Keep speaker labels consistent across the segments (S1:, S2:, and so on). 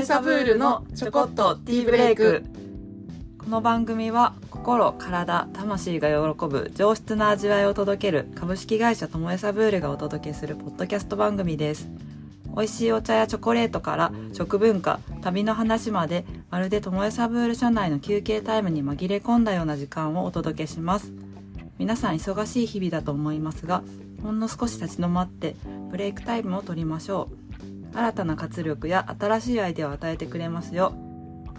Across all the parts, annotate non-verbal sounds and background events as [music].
S1: えサブールのちょこっとティーブレイク。
S2: この番組は心体魂が喜ぶ上質な味わいを届ける株式会社ともえサブールがお届けするポッドキャスト番組です。美味しいお茶やチョコレートから食文化旅の話までまるでともえサブール社内の休憩タイムに紛れ込んだような時間をお届けします。皆さん忙しい日々だと思いますがほんの少し立ち止まってブレイクタイムを取りましょう。新たな活力や新しいアイデアを与えてくれますよ。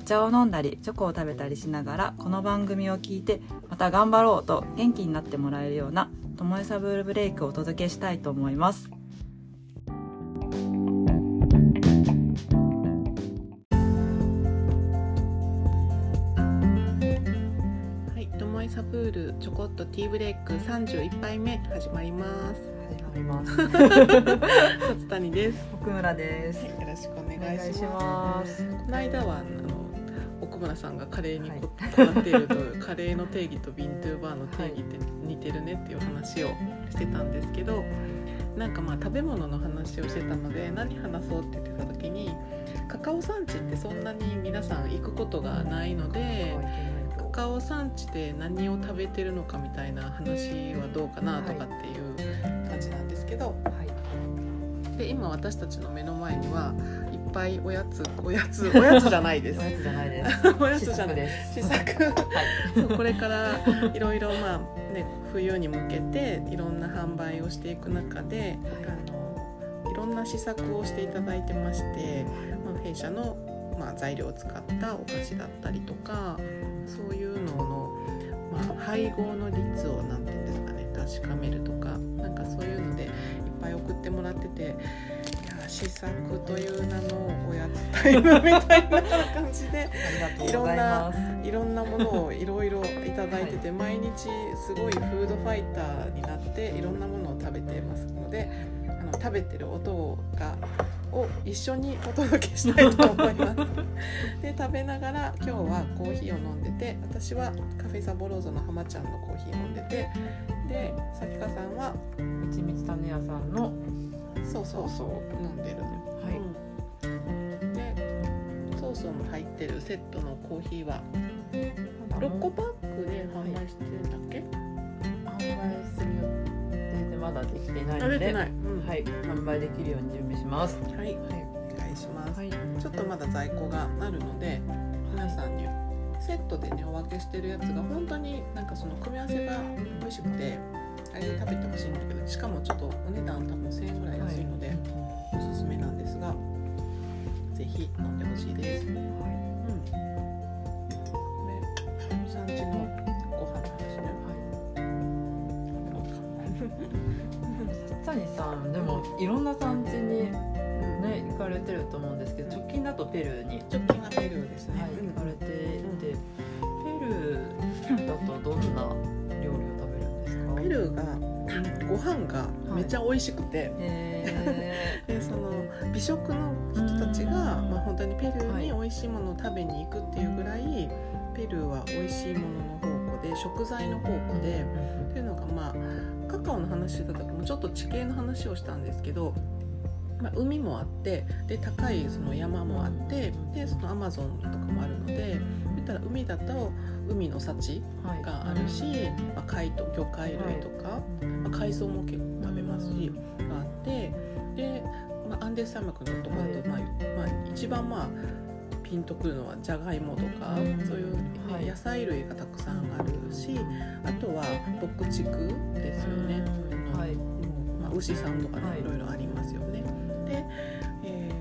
S2: お茶を飲んだりチョコを食べたりしながらこの番組を聞いてまた頑張ろうと元気になってもらえるようなともえサブールブレイクをお届けしたいと思います。
S1: はい、ともえサブールちょこっとティーブレイク31杯目始まります。
S2: 始まります。
S1: 薩谷です、
S2: 奥村です。
S1: はい、よろしくお
S2: お
S1: 願いし
S2: 願
S1: ます。この間はあの奥村さんがカレーにここだわっていると、カレーの定義とビントゥーバーの定義って似てるねっていう話をしてたんですけどなんかまあ食べ物の話をしてたので何話そうって言ってた時にカカオ産地ってそんなに皆さん行くことがないのでカカオ産地で何を食べてるのかみたいな話はどうかなとかっていうど、
S2: はい。
S1: で今私たちの目の前にはいっぱいおやつおやつ [laughs] おやつじゃないです。
S2: おやつじゃないです。[laughs]
S1: おやつじゃない。
S2: です。
S1: 試作。そう [laughs] これからいろいろまあね冬に向けていろんな販売をしていく中で、あのいろんな試作をしていただいてまして、まあ、弊社の、まあ、材料を使ったお菓子だったりとかそういうのの、まあ、配合の率をなんていうんですかね確かめるとかなんかそういうのでいっぱい送ってもらってていや試作という名のおやつタイムみたいな感じで。
S2: います
S1: いろんなものをいろいろいただいてて、毎日すごいフードファイターになっていろんなものを食べてますのであの食べてる音がを一緒にお届けしたいと思います。[laughs] で食べながら今日はコーヒーを飲んでて私はカフェサボローゾの浜ちゃんのコーヒー飲んでてでさきかさんは？
S2: みちみち種屋さんの
S1: そうそう。そう飲んでる。
S2: はい。
S1: うんでソースも入ってるセットのコーヒーは？6個パックで販売してるんだっけ、
S2: 販売する予定でまだできてないので
S1: うん。
S2: はい。販売できるように準備します。
S1: はい、お願いします、
S2: はい。
S1: ちょっとまだ在庫があるので皆さんにセットでねお分けしてるやつが本当になんかその組み合わせが美味しくてあれで食べてほしいんだけどしかもちょっとお値段多分1000円ぐらい安いので、おすすめなんですがぜひ飲んでほしいです。うんご飯がめっちゃ美味しくて、
S2: へ
S1: でその美食の人たちが、まあ、本当にペルーに美味しいものを食べに行くっていうぐらい、ペルーは美味しいものの宝庫で食材の宝庫でっていうのがまあカカオの話してた時もちょっと地形の話をしたんですけど、まあ、海もあってで高いその山もあってでそのアマゾンとかもあるので言ったら海だと海の幸
S2: はい。
S1: があるし、まあ、貝と魚介類とか、まあ、海藻も結構食べますし、があってで、まあ、アンデス山脈のとかだと、まあまあ、一番まあピンとくるのはじゃがいもとか、
S2: うん。
S1: そういう、ね
S2: はい。
S1: 野菜類がたくさんあるしあとは牧畜ですよね。
S2: うん。はい
S1: うんまあ、牛さんとかね、
S2: はい。
S1: い、ろいろありますよね。で、えー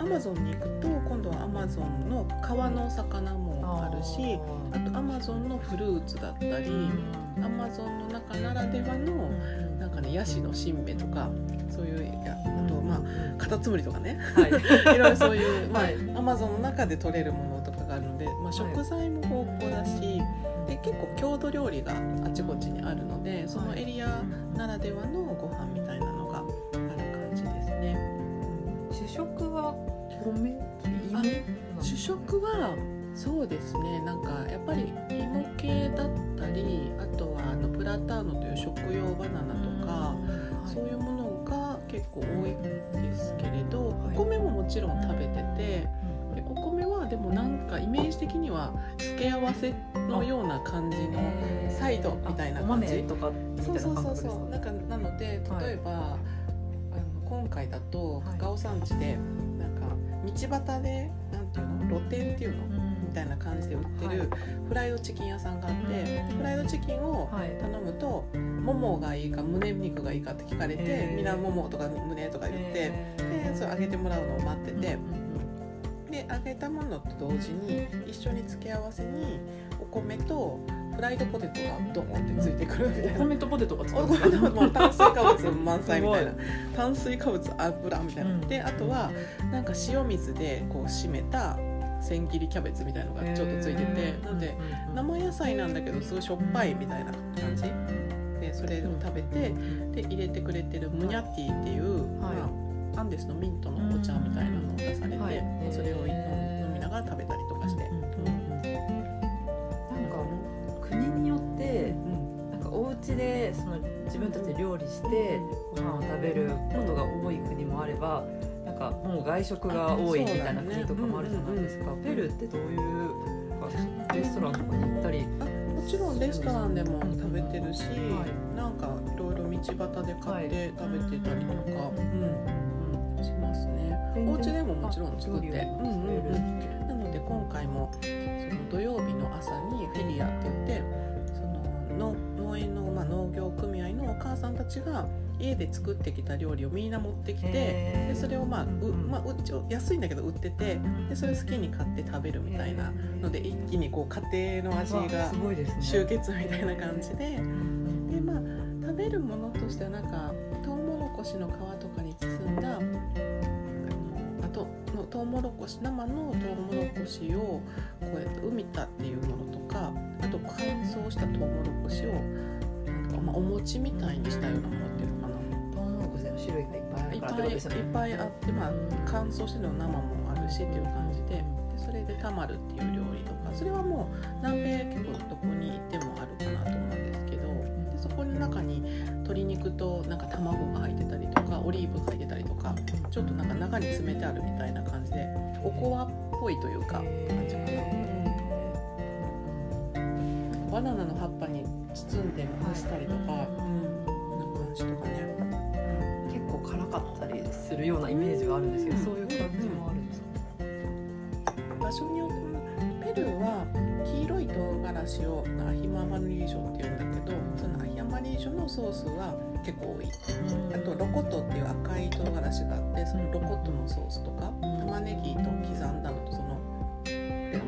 S1: アマゾンに行くと今度はアマゾンの川の魚もあるしあとアマゾンのフルーツだったりアマゾンの中ならではのなんかねヤシの新芽とかそういうやあとまあカタツムリとかね。
S2: はい。[laughs]
S1: いろいろそういう、[laughs] ま
S2: はい。
S1: あ、アマゾンの中で取れるものとかがあるので、まあ、食材も豊富だし、で結構郷土料理があちこちにあるのでそのエリアならではのご飯みたいなのがある感じですね。
S2: 主食は米？
S1: 主食はそうですね。なんかやっぱり芋系だったりあとはあのプラターノという食用バナナとか、そういうものが結構多いんですけれど、
S2: はい。
S1: お米ももちろん食べててででもなんかイメージ的には付け合わせのような感じのサイドみたいな感じ
S2: とか
S1: そうそうそうそう。なんかなので例えば、はい、あの今回だと高尾山地で、なんか道端でなんていうの？露店っていうの、うんみたいな感じで売ってるフライドチキン屋さんがあって、フライドチキンを頼むと、ももがいいか胸肉がいいかって聞かれてみんなももとか胸とか言ってでそれ揚げてもらうのを待ってて。で揚げたものと同時に一緒に付け合わせにお米とフライドポテトがドーンってついてくるみたいな。
S2: お米とポテトがつく
S1: もう炭水化物満載みたいな。炭水化物油みたいな、うん、であとはなんか塩水でこう締めた千切りキャベツみたいのがちょっとついててなので生野菜なんだけどすごいしょっぱいみたいな感じ。でそれを食べてで入れてくれてるムニャティっていう、まあ、アンデスのミントのお茶みたいなのを出されて、それを飲みながら食べたりとかして。なんか
S2: 国によって、なんかお家でその自分たちで料理してご飯を食べることが多い国もあればかもう外食が多いみたいな国とかもあるじゃないですか、ペルーってどういうレストランとかに行ったり
S1: もちろんレストランでも食べてるし、はい、なんかいろいろ道端で買って食べてたりとか、はい、うん、しますね。お家でももちろん作って、うんうんうん、なので今回もその土曜日の朝にフィリアって言ってその農園の、まあ、農業組合のお母さんたちが家で作ってきた料理をみんな持ってきてでそれをまあう、まあ、う安いんだけど売っててでそれ好きに買って食べるみたいなので一気にこう家庭の味が集結みたいな感じで。で、まあ、食べるものとしてはなんかトウモロコシの皮とかに包んだあとのトウモロコシ生のトウモロコシをこうやって海田っていうものとかあと乾燥したトウモロコシをまあ、お餅みたいにしたようなもの
S2: 種類がいっぱいあるから
S1: いっぱいあって、まあ、乾燥してるの生もあるしっていう感じででそれでたまるっていう料理とかそれはもう南米結構どこに行ってもあるかなと思うんですけどでそこの中に鶏肉となんか卵が入ってたりとかオリーブが入ってたりとかちょっとなんか中に詰めてあるみたいな感じでおこわっぽいというか感じかな。バナナの葉っぱに包んで蒸したりとか、うん、な感じとかね
S2: るようなイメージがあるんですけど、そういう感じもあるんですか、
S1: 場所によってペルーは黄色い唐辛子をアヒママリージョっていうんだけどそのアヒマリージョのソースは結構多い、あとロコットっていう赤い唐辛子があってそのロコットのソースとか玉ねぎと刻んだのとその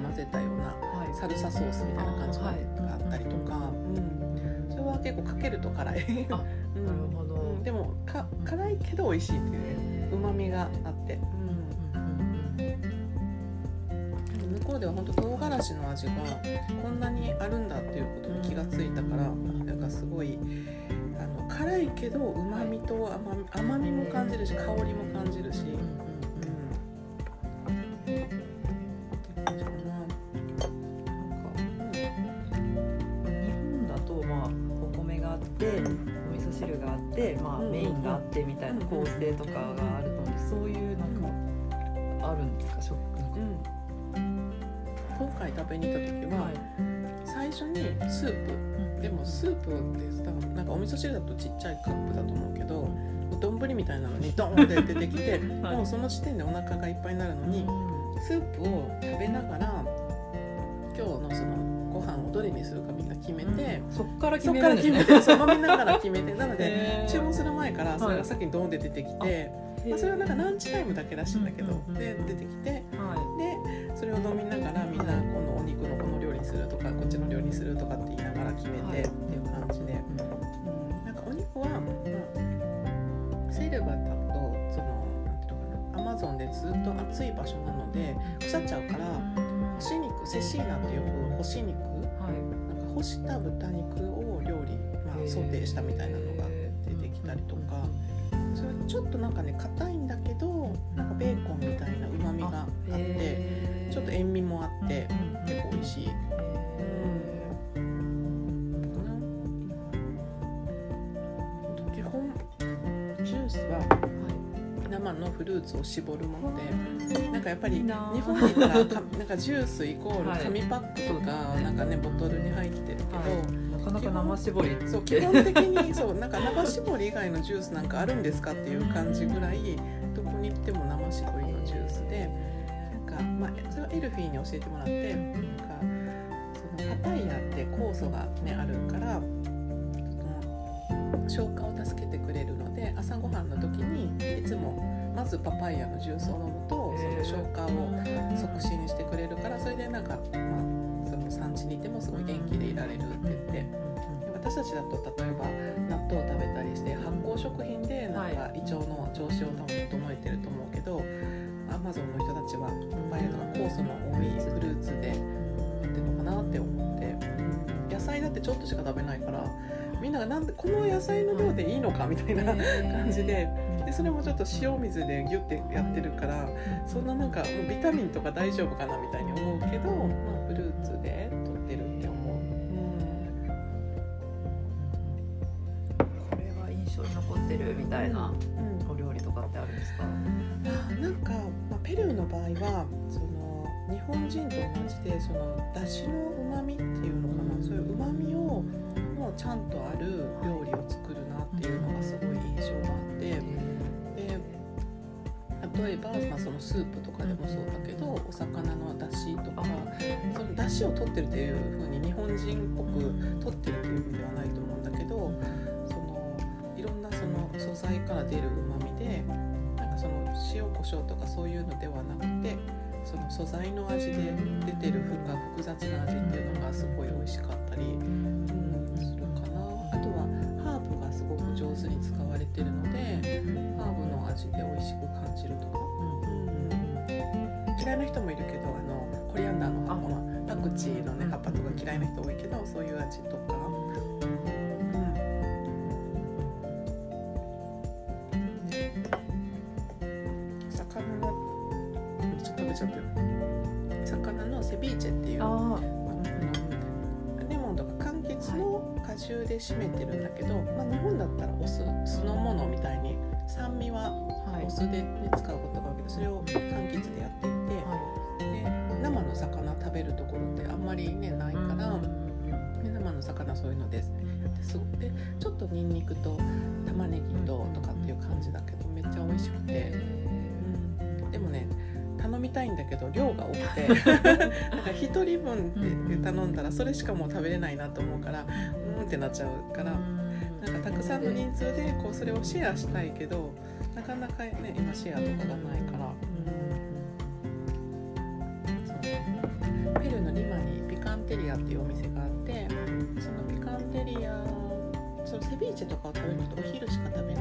S1: 混ぜたようなサルサソースみたいな感じがあったりとか、うん、それは結構かけると辛い。なるほど。でもか辛いけど美味しいっていううまみがあって、うん、向こうでは本当唐辛子の味がこん。なにあるん。だっていうことに気がついたからなん。かすごいあの辛いけどうまみと甘み甘みも感じるし香りも感じるし。
S2: で、まあ、メインがあってみたいな構成とかがあそういうなんかあるんですか？食
S1: うん、今回食べに行った時は、はい、最初にスープ、でもスープって多分なんかお味噌汁だとちっちゃいカップだと思うけど丼みたいなのにドーンって出てきて、[laughs] はい、もうその時点でお腹がいっぱいになるのに、スープを食べながら今日のそのご飯をどれにするかみんな決めて、
S2: うん、そっから決
S1: めるんです、ね、そっから決めてそう飲みながら決めてなので注文する前からそれが先にドーンって出てきて、はい、まあ、それはなんかランチタイムだけらしいんだけど、で出てきて、はい、でそれを飲みながらみんなこのお肉のこの料理にするとかこっちの料理にするとかって言いながら決めて、っていう感じで、うん、なんかお肉は、まあ、セルバだとそのなんていうのかなアマゾンでずっと暑い場所なので腐っちゃうから。干し肉セシーナっていう干し肉、はい、なんか干した豚肉を料理、まあ、ソテーしたみたいなのが出てきたりとか。ちょっとなんかね硬いんだけどなんかベーコンみたいなうまみがあってちょっと塩味もあって結構美味しい。うん、基本ジュースは生生のフルーツを絞るものでなんかやっぱり日本にいたらかなんかジュースイコール
S2: はい
S1: 紙パックとか、なんかねボトルに入ってるけど、
S2: なかなか生搾り
S1: そう基本的にそうなんか生搾り以外のジュースなんかあるんですかっていう感じぐらいどこに行っても生搾りのジュースでなんか、まあ、それはエルフィーに教えてもらってなんかそのパパイヤって酵素が、ね、あるから消化を助けてくれるので朝ごはんの時にいつもまずパパイヤのジュースを飲むとその消化を促進してくれるからそれでなんか、まあ、産地にいてもすごい元気でいられるって言って。で私たちだと例えば納豆を食べたりして発酵食品でなんか胃腸の調子を整えてると思うけど、アマゾンの人たちはパパイヤとか酵素の多いフルーツでやってるのかなって思って。野菜だってちょっとしか食べないからみんながなんでこの野菜の量でいいのかみたいな感じで。でそれもちょっと塩水でギュッてやってるからそんななんかもうビタミンとか大丈夫かなみたいに思うけど、ってる
S2: みたいな
S1: うん
S2: お料理とかってあるんですか？
S1: なんか、まあ、ペルーの場合はその日本人と同じでその出汁のうまみっていうのかな、そういううまみをもうちゃんとある料理を作るなっていうのがすごい印象があってで例えば、まあ、そのスープとかでもそうだけどお魚の出汁とかその出汁を取ってるっていう風に日本人っぽく取ってるっていう意味ではないと思うんだけど素材から出るうまみでなんかその塩コショウとかそういうのではなくてその素材の味で出てるふが複雑な味っていうのがすごい美味しかったり、うん、するかな。あとはハーブがすごく上手に使われてるのでハーブの味で美味しく感じるとか、うん、嫌いな人もいるけどあのコリアンダーの葉っぱパクチーの、ね、葉っぱとか嫌いな人多いけどそういう味とか。で締めてるんだけど、まあ、日本だったらお酢酢の物みたいに酸味はお酢で、ね、使うことがあるけどそれを柑橘でやっていてで生の魚食べるところってあんまりねないから、で生の魚そういうのです。ですごでちょっとニンニクと玉ねぎととかっていう感じだけどめっちゃ美味しくて、うん、でもね頼みたいんだけど量が多くて。[laughs] なんか1人分で頼んだらそれしかもう食べれないなと思うからうんってなっちゃうからなんかたくさんの人数でこうそれをシェアしたいけどなかなかね今シェアとかがないから。ペルーのリマにピカンテリアっていうお店があってそのピカンテリアそのセビーチェとかを食べるのとお昼しか食べな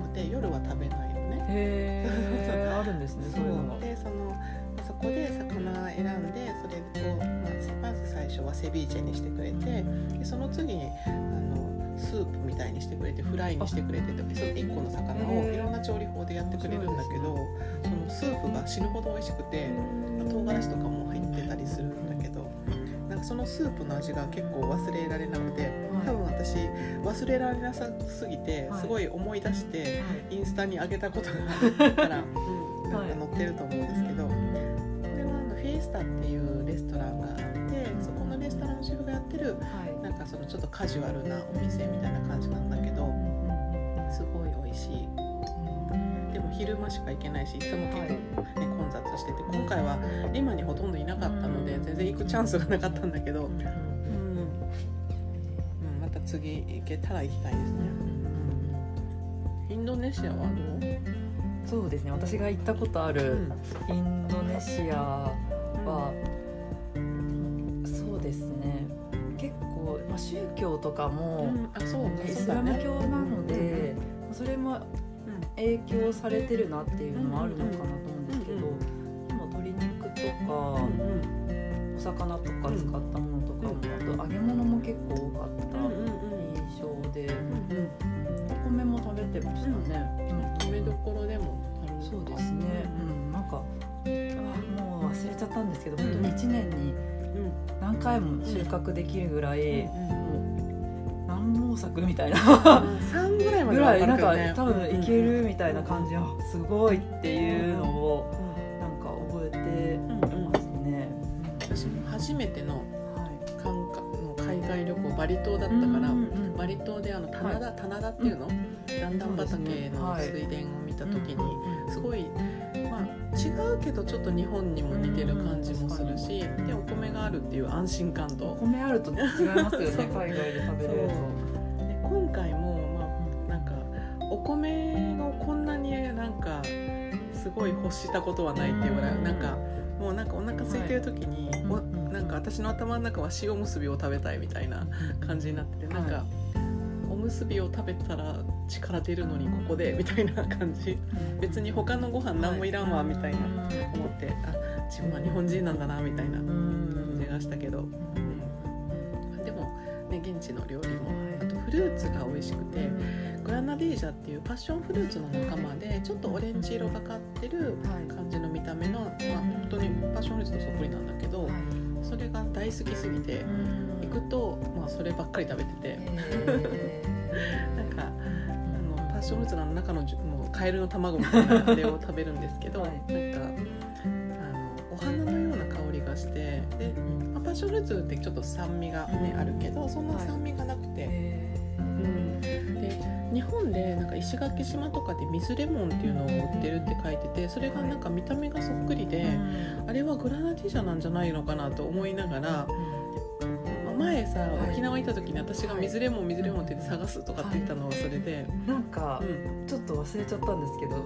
S1: くて夜は食べないのね。
S2: へえあるんですね [laughs] そう。
S1: でそのそこで魚選んでそれを、まずまず最初はセビーチェにしてくれてでその次にあのスープみたいにしてくれてフライにしてくれてとかその1個の魚をいろんな調理法でやってくれるんだけどそのスープが死ぬほど美味しくて唐辛子とかも入ってたりするんだけどなんかそのスープの味が結構忘れられなくて多分私忘れられなさすぎて
S2: はい。
S1: すごい思い出して。
S2: はい。
S1: インスタに上げたことがあるから、[laughs] うん、なんか載ってると思うんですけど、スタっていうレストランがあってそこのレストランのシェフがやってる
S2: はい。
S1: なんかそのちょっとカジュアルなお店みたいな感じなんだけどすごい美味しい。でも昼間しか行けないしいつも結構、ね混雑してて今回はリマにほとんどいなかったので全然行くチャンスがなかったんだけど、うん。うん、また次行けたら行きたいですね。インドネシアはどう？
S2: そうですね。私が行ったことあるインドネシアは、そうですね。結構、まあ、宗教とか
S1: う
S2: も
S1: ん、あそうか
S2: イスラム教なので、それも影響されてるなっていうのもあるのかなと思うんですけど、
S1: うん
S2: でも鶏肉と
S1: うん
S2: か、お魚とか使ったものとかも、あと揚げ物も結構多かった
S1: うんうんうん。
S2: 印象で、
S1: うん
S2: お米も食べてましたね。
S1: うん。止めどころでも
S2: そうですね、うん、なんかあもう忘れちゃったんですけど、
S1: うん。
S2: 本当に1年に
S1: うん。
S2: 何回も収穫できるぐらい、
S1: うん
S2: もう何三毛作みたいな。
S1: 3ぐらいまで
S2: ぐらいなんか多分いけ
S1: うん
S2: るみたいな感じあすごいっていうのをなんか覚えてますね。
S1: 私も初めての
S2: はい。
S1: 韓国の海外旅行バリ島だったから、
S2: うんうん
S1: バリ島であの棚田、棚田っていうの、段々畑の水田を見た時に、すごい、まあ、違うけどちょっと日本にも似てる感じもするし、でお米があるっていう安心感
S2: お
S1: と。
S2: 米あると違いますよね海外で食べる
S1: で今回も、まあ、なんかお米をこんなになんかすごい欲したことはないっていうぐらい、
S2: うん
S1: なんかもうなんかお腹空いてる時に、お
S2: うん
S1: なんか私の頭の中は塩むすびを食べたいみたいな感じになっててなんか、おむすびを食べたら力出るのにここでみたいな感じ。別に他のご飯何もいらんわみたいな。思ってあ自分は日本人なんだなみたいな感じがしたけど、うん、でも、ね、現地の料理もあとフルーツが美味しくてグラナディージャっていうパッションフルーツの仲間でちょっとオレンジ色がかってる感じの見た目の、まあ、本当にパッションフルーツとそっくりなんだけどそれが大好きすぎて行くと、まあ、そればっかり食べてて [laughs] [laughs] なんかあのパッションフルーツの中のもうカエルの卵みたいなあれを食べるんですけど、
S2: はい。
S1: なんかあのお花のような香りがしてで、まあパッションフルーツってちょっと酸味が、ねあるけどそんな酸味がなくて、うん。で日本でなんか石垣島とかで水レモンっていうのを売ってるって書いててそれがなんか見た目がそっくりで、あれはグラナディージャなんじゃないのかなと思いながら。まあ前さ、
S2: はい。
S1: 沖縄行った時に私が水レモン水レモンって探すとかって言ったのはそれで、
S2: なんか
S1: うん。
S2: ちょっと忘れちゃったんですけど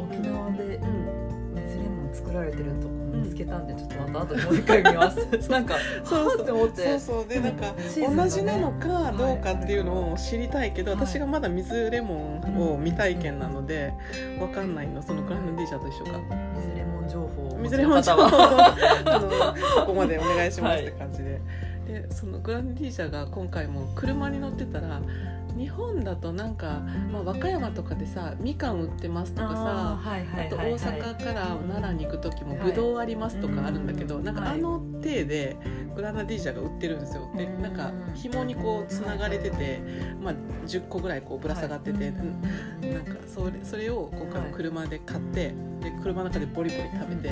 S2: 沖縄で
S1: うん。
S2: 水レモン作られてるとこ見つけたんでちょっとまた後でもう一回見ます。[laughs] なんか
S1: そうそう。
S2: はあって思って。
S1: そうそう。でなんか
S2: ね。
S1: 同じなのかどうかっていうのを知りたいけど、
S2: はい。
S1: 私がまだ水レモンを未体験なのでわかんないの。そのグランディージャと一緒か。
S2: 水レモン情報を
S1: 水レモン情報
S2: は [laughs]
S1: あのここまでお願いしますって感じで、でそのグランディージャが今回も車に乗ってたら日本だとなんか、まあ、和歌山とかでさみかん売ってますとかさ
S2: はいは
S1: あと
S2: いはい。
S1: 大阪から奈良に行く時もぶどうありますとかあるんだけど、
S2: はい
S1: なんかあの体でグラナディージャが売ってるんですよ。で
S2: うん
S1: なんか紐にこうつながれてて、まあ、10個ぐらいこうぶら下がってて、うん。なんかそれそれを今回も車で買ってで車の中でボリボリ食べて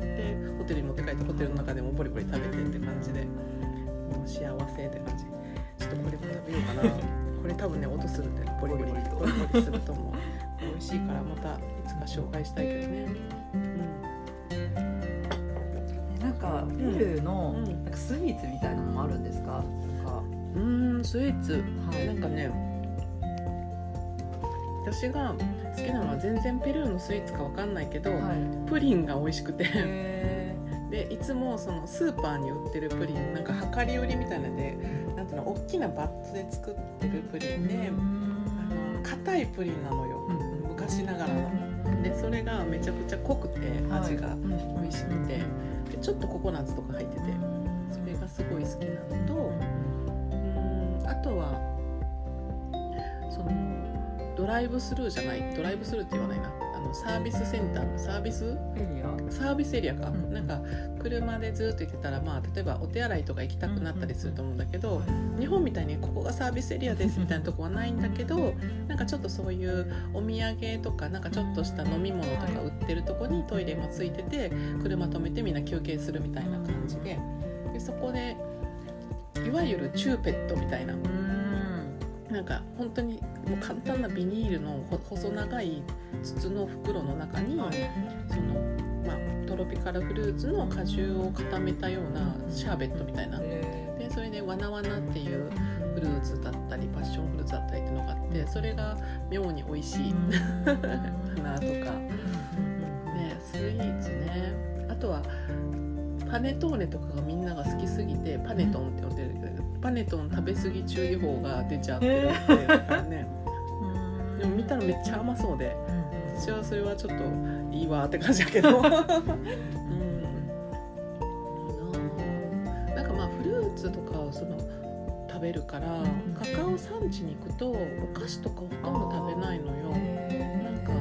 S1: でホテルに持って帰ってホテルの中でもボリボリ食べてせって感じ。ちょっとこれも食べようかな。[laughs] これ多分ね音するんでボリボリ
S2: ボリボリと。
S1: ボリすると思う。美味しいからまたいつか紹介したいけどね、
S2: なんかペルーの
S1: うん。
S2: なんかスイーツみたいなのもあるんですか？なんか。
S1: うん、スイーツ。
S2: はい。
S1: なんかね私が好きなのは全然ペルーのスイーツかわかんないけど、
S2: はい。
S1: プリンが美味しくて。
S2: へ
S1: でいつもそのスーパーに売ってるプリンなんか量り売りみたいなのでなんていうの大きなバットで作ってるプリ
S2: ー
S1: ンで、硬いプリンなのよ、昔ながらの。でそれがめちゃくちゃ濃くて味が。美味しくて、でちょっとココナッツとか入っててそれがすごい好きなのとうーんあとはそのドライブスルーじゃないドライブスルーって言わないな。あのサービスセンターのサービス？
S2: ペリア。
S1: サービスエリアか、
S2: うん。
S1: なんか車でずっと行ってたら、まあ、例えばお手洗いとか行きたくなったりすると思うんだけど、日本みたいにここがサービスエリアですみたいなとこはないんだけどなんかちょっとそういうお土産とかなんかちょっとした飲み物とか売ってるとこにトイレもついてて車止めてみんな休憩するみたいな感じで。でそこでいわゆるチューペットみたいななんか本当にもう簡単なビニールのほ細長い筒の袋の中に、そのまあ、トロピカルフルーツの果汁を固めたようなシャーベットみたいな。でそれでワナワナっていうフルーツだったりパッションフルーツだったりっていうのがあってそれが妙に美味しい。[laughs] かなとか、ね、スイーツね。あとはパネトーネとかがみんなが好きすぎてパネトンって呼んでるけどパネトン食べ過ぎ注意報が出ちゃってるってだからねでも見たらめっちゃ甘そうで私はそれはちょっといいわって感じだけど。[laughs] うん。なんかまあフルーツとかをその食べるからカカオ産地に行くとお菓子とかほとんど食べないのよ。なんか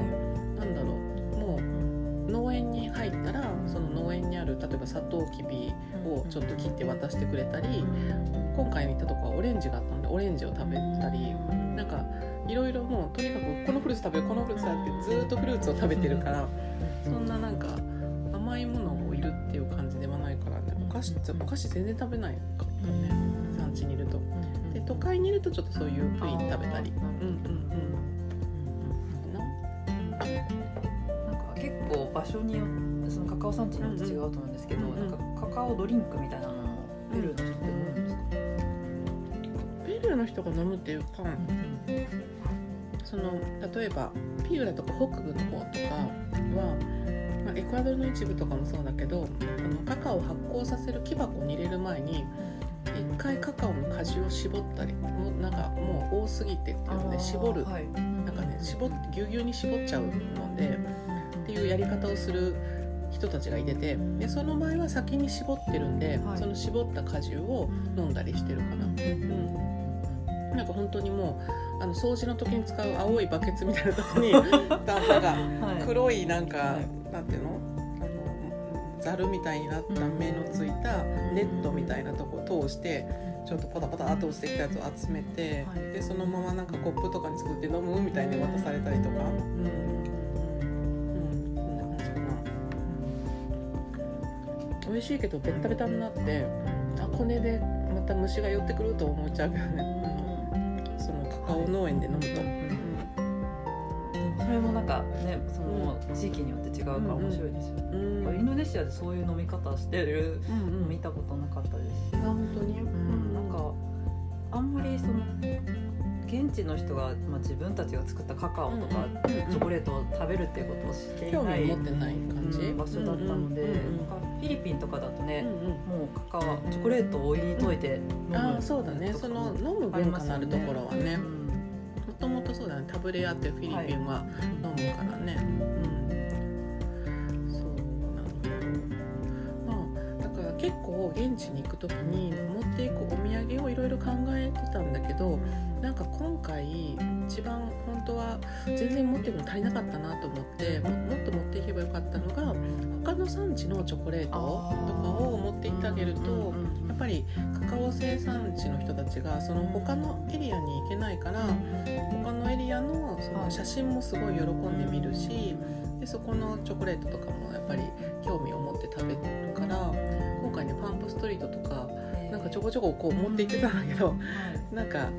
S1: なんだろう。もう農園に入ったらその農園にある例えばサトウキビをちょっと切って渡してくれたり今回に行ったとこはオレンジがあったのでオレンジを食べたりなんかいろいろもうとにかくこのフルーツ食べるこのフルーツ食べてずっとフルーツを食べてるからそんななんか甘いものをいるっていう感じではないからね。お菓子お菓子全然食べないかったね。産地にいると。で都会にいるとちょっとそういうプリン食べたり。うんうんうん。
S2: な？んか結構場所によってそのカカオ産地によって違うと思うんですけど、
S1: うんうん。
S2: なんかカカオドリンクみたいなのをペルーの人って飲むんですか、
S1: ペルーの人が飲むっていうかその例えばピューラとか北部の方とかは、まあ、エクアドルの一部とかもそうだけどあのカカオを発酵させる木箱に入れる前に一回カカオの果汁を絞ったりもうなんかもう多すぎてっていうので絞る
S2: はい、
S1: なんかね絞ってぎゅうぎゅうに絞っちゃうのでっていうやり方をする人たちがいててでその場合は先に絞ってるんで、
S2: はい。
S1: その絞った果汁を飲んだりしてるかな。うんなんか本当にもうあの掃除の時に使う青いバケツみたいなとこに [laughs] なんか
S2: はい。
S1: 黒いなんか、
S2: はい。
S1: なんていうの？ざるみたいになった目のついたネットみたいなとこを通してちょっとパタパタっと落ちてきたやつを集めて、
S2: はい。
S1: でそのままなんかコップとかに作って飲むみたいに渡されたりとか、うんうん、美味しいけどベッタベタになってあこれでまた虫が寄ってくると思っちゃうけどね、うん、そのカカオ農園で飲むと。
S2: それもなんかねその地域によって違うから面白いですよね、
S1: うん。うん。
S2: インドネシアでそういう飲み方してるの見たことなかったです。し、
S1: あ本当に、
S2: うんなんかあんまりその現地の人が、まあ、自分たちが作ったカカオとか、
S1: うんうん
S2: チョコレートを食べるっていうことをしてい
S1: 興
S2: ない
S1: 味を持ってない感じ、
S2: うん場所だったので、
S1: うんうん。
S2: なんかフィリピンとかだとね、
S1: うんうん。
S2: もうカカオチョコレートをお湯に溶いて飲む、
S1: ああそうだね。その飲む文化のあるところはね。
S2: うん。
S1: もともとそうだね。タブレアってフィリピンは飲むからね、うん。そうなのまあだから結構現地に行く時に持っていくお土産をいろいろ考えてたんだけどなんか今回一番本当は全然持っていくの足りなかったなと思ってももっと産地のチョコレートとかを持って行ってあげるとやっぱりカカオ生産地の人たちがその他のエリアに行けないから他のエリアのその写真もすごい喜んで見るしでそこのチョコレートとかもやっぱり興味を持って食べるから今回ねパンプストリートとかなんかちょこちょここう持って行ってたんだけどなんか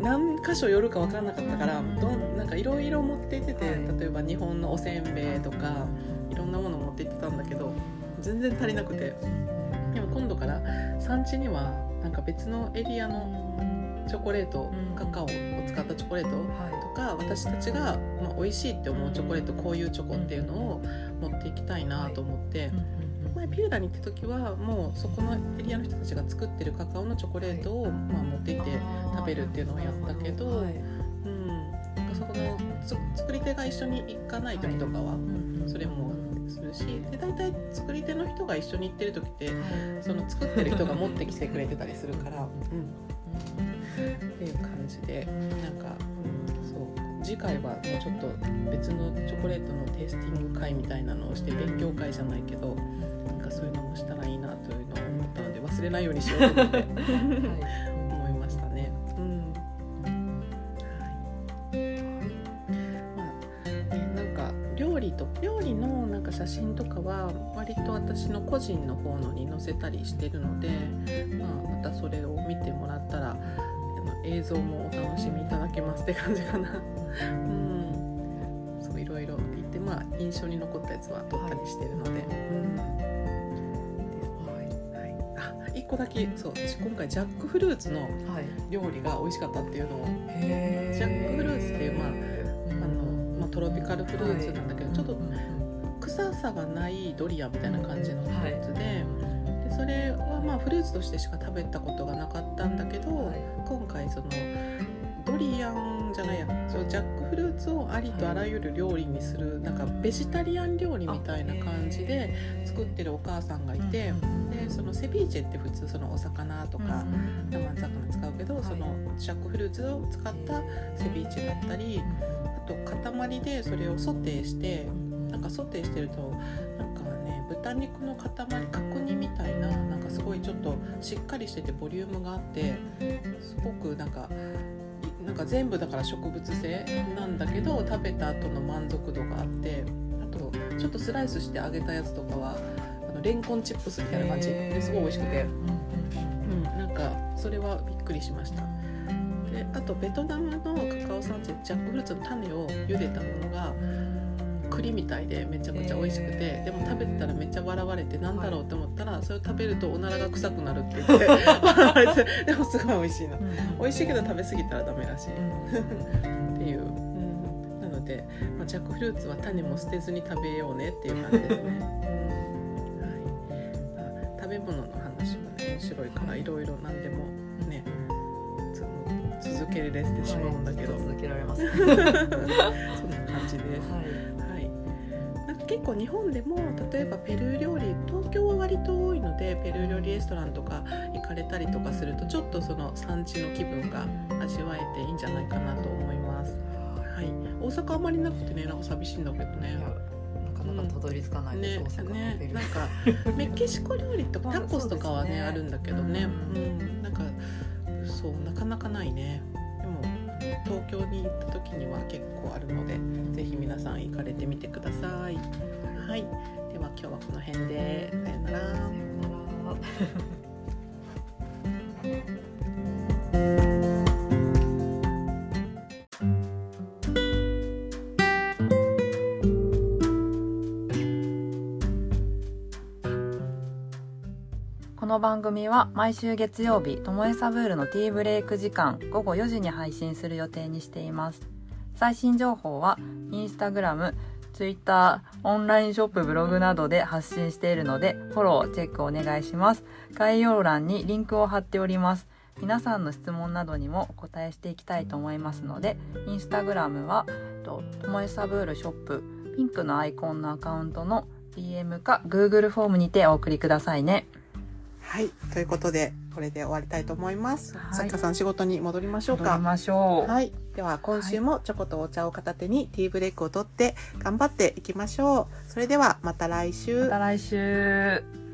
S1: 何箇所寄るか分からなかったからどんなんかいろいろ持って行ってて、
S2: はい。
S1: 例えば日本のおせんべいとかって行ってたんだけど全然足りなくて。でも今度から産地にはなんか別のエリアのチョコレート、
S2: うん。
S1: カカオを使ったチョコレート
S2: は
S1: とか私たちが、まあ、美味しいって思うチョコレートこういうチョコっていうのを持っていきたいなと思って、
S2: い
S1: 前ピューラに行った時はもうそこのエリアの人たちが作ってるカカオのチョコレートを、まあ、持っていって食べるっていうのをやったけど、
S2: はい。
S1: うん、なんかそこのつ作り手が一緒に行かない時とかはそれもするしで大体作り手の人が一緒に行ってる時ってその作ってる人が持ってきてくれてたりするから、うん、っていう感じでなんか、うん、そう。次回はもうちょっと別のチョコレートのテイスティング会みたいなのをして勉強会じゃないけどなんかそういうのもしたらいいなというのを思ったので忘れないようにしようと思って。思 [laughs] いとかは割と私の個人の方のに載せたりしてるので、まあ、またそれを見てもらったら映像もお楽しみいただけますって感じかな。うん、そういろいろ言ってまあ印象に残ったやつは撮ったりしてるので。うん。です。はい、あ一個だけそう私今回ジャックフルーツの
S2: はい。
S1: 料理が美味しかったっていうのを。ジャックフルーツっていうまああの、まあ、トロピカルフルーツなんだけど、ちょっと臭さがないドリアンみたいな感じのフルーツで,、でそれはまあフルーツとしてしか食べたことがなかったんだけど、
S2: はい。
S1: 今回そのドリアンじゃないやジャックフルーツをありとあらゆる料理にする、なんかベジタリアン料理みたいな感じで作ってるお母さんがいて、でそのセビーチェって普通そのお魚とか、生魚使うけど、
S2: はい。
S1: そのジャックフルーツを使ったセビーチェだったりあと塊でそれをソテーしてなんかソテーしてるとなんかね豚肉の塊角煮みたいななんかすごいちょっとしっかりしててボリュームがあってすごくなんかいなんか全部だから植物性なんだけど食べた後の満足度があってあとちょっとスライスして揚げたやつとかはあのレンコンチップスみたいな感じ。ですごい美味しくて、うん、なんかそれはびっくりしました。であとベトナムのカカオ産地ジャックフルーツの種を茹でたものが栗みたいでめちゃくちゃ美味しくてでも食べてたらめっちゃ笑われてなんだろうって思ったらそれを食べるとおならが臭くなるって言って [laughs] 笑われてでもすごい美味しいの。美味しいけど食べ過ぎたらダメらしい。っていう、うん、なので、まあ、ジャックフルーツは種も捨てずに食べようねっていう感じですね、食べ物の話はね面白いからい。ろいろ何でもねつ続けれてしまうんだけど、
S3: はい続けられます。[laughs]
S1: そんな感じです。
S3: はい。
S1: 結構日本でも例えばペルー料理東京は割と多いのでペルー料理レストランとか行かれたりとかするとちょっとその産地の気分が味わえていいんじゃないかなと思います。はい、大阪あまりなくてねなんか寂しいんだけどね。
S3: なかなかたどり着かないで
S1: ね
S3: す。大阪の
S1: ね
S3: ペルー [laughs]
S1: なんかメキシコ料理とかタコスとかはね
S3: まあ
S1: あるんだけどね、
S3: う
S1: うん、なんかそうなかなかないね東京に行った時には結構あるのでぜひ皆さん行かれてみてください。はい。では今日はこの辺で。さよなら。
S3: さよなら。の番組は毎週月曜日ともえサブールのティーブレイク時間午後4時に配信する予定にしています。最新情報はインスタグラムツイッターオンラインショップブログなどで発信しているのでフォローチェックお願いします。概要欄にリンクを貼っております。皆さんの質問などにもお答えしていきたいと思いますのでインスタグラムはともえサブールショップピンクのアイコンのアカウントの DM か Google フォームにてお送りくださいね。
S1: はい。ということでこれで終わりたいと思います、
S3: はい。
S1: さん仕事に戻りましょうか。
S3: 戻りましょう、
S1: はい、では今週もチョコとお茶を片手にティーブレイクを取って頑張っていきましょう。それではまた来週。
S3: また来週